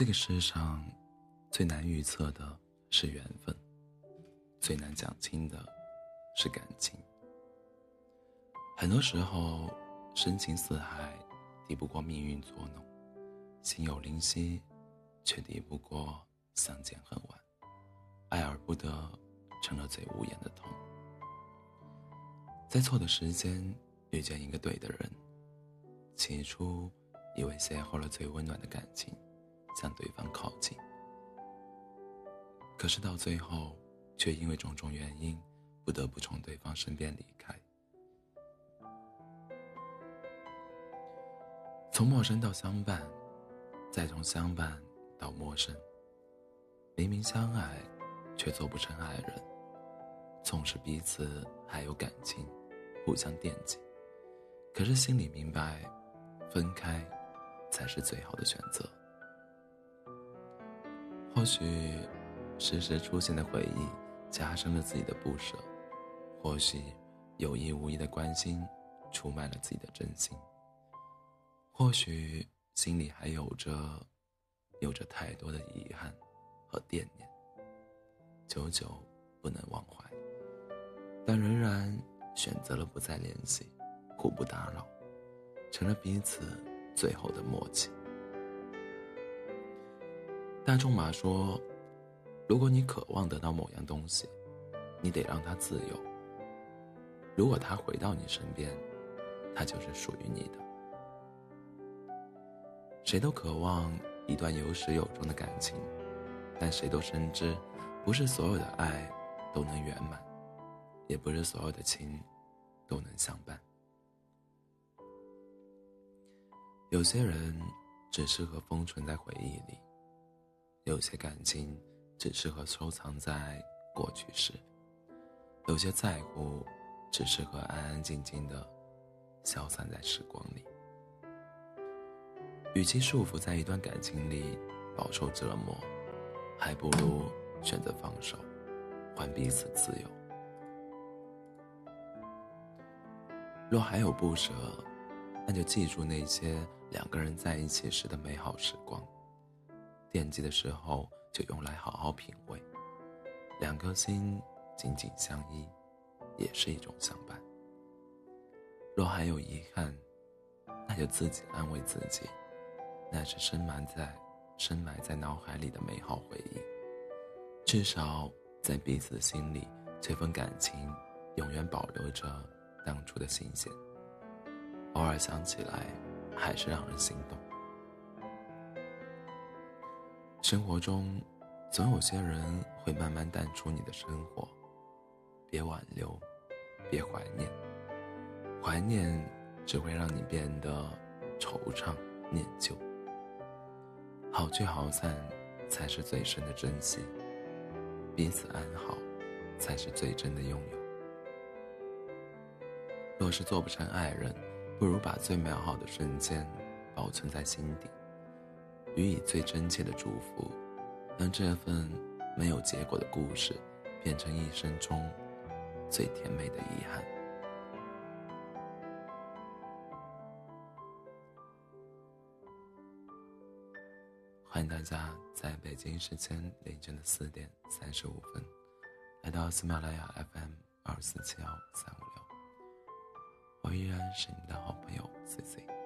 这个世上，最难预测的是缘分，最难讲清的是感情。很多时候，深情似海，抵不过命运捉弄；心有灵犀，却抵不过相见恨晚。爱而不得，成了最无言的痛。在错的时间遇见一个对的人，起初以为邂逅了最温暖的感情。向对方靠近，可是到最后，却因为种种原因，不得不从对方身边离开。从陌生到相伴，再从相伴到陌生。明明相爱，却做不成爱人。纵使彼此还有感情，互相惦记，可是心里明白，分开才是最好的选择。或许，时时出现的回忆加深了自己的不舍；或许，有意无意的关心出卖了自己的真心；或许，心里还有着有着太多的遗憾和惦念，久久不能忘怀，但仍然选择了不再联系，互不打扰，成了彼此最后的默契。大仲马说：“如果你渴望得到某样东西，你得让它自由。如果它回到你身边，它就是属于你的。谁都渴望一段有始有终的感情，但谁都深知，不是所有的爱都能圆满，也不是所有的情都能相伴。有些人只适合封存在回忆里。”有些感情只适合收藏在过去时，有些在乎只适合安安静静的消散在时光里。与其束缚在一段感情里饱受折磨，还不如选择放手，还彼此自由。若还有不舍，那就记住那些两个人在一起时的美好时光。惦记的时候，就用来好好品味。两颗心紧紧相依，也是一种相伴。若还有遗憾，那就自己安慰自己，那是深埋在深埋在脑海里的美好回忆。至少在彼此的心里，这份感情永远保留着当初的新鲜。偶尔想起来，还是让人心动。生活中，总有些人会慢慢淡出你的生活。别挽留，别怀念，怀念只会让你变得惆怅念旧。好聚好散，才是最深的珍惜；彼此安好，才是最真的拥有。若是做不成爱人，不如把最美好的瞬间保存在心底。予以最真切的祝福，让这份没有结果的故事变成一生中最甜美的遗憾。欢迎大家在北京时间凌晨的四点三十五分，来到喜马拉雅 FM 二四七幺三五六，我依然是你的好朋友 C C。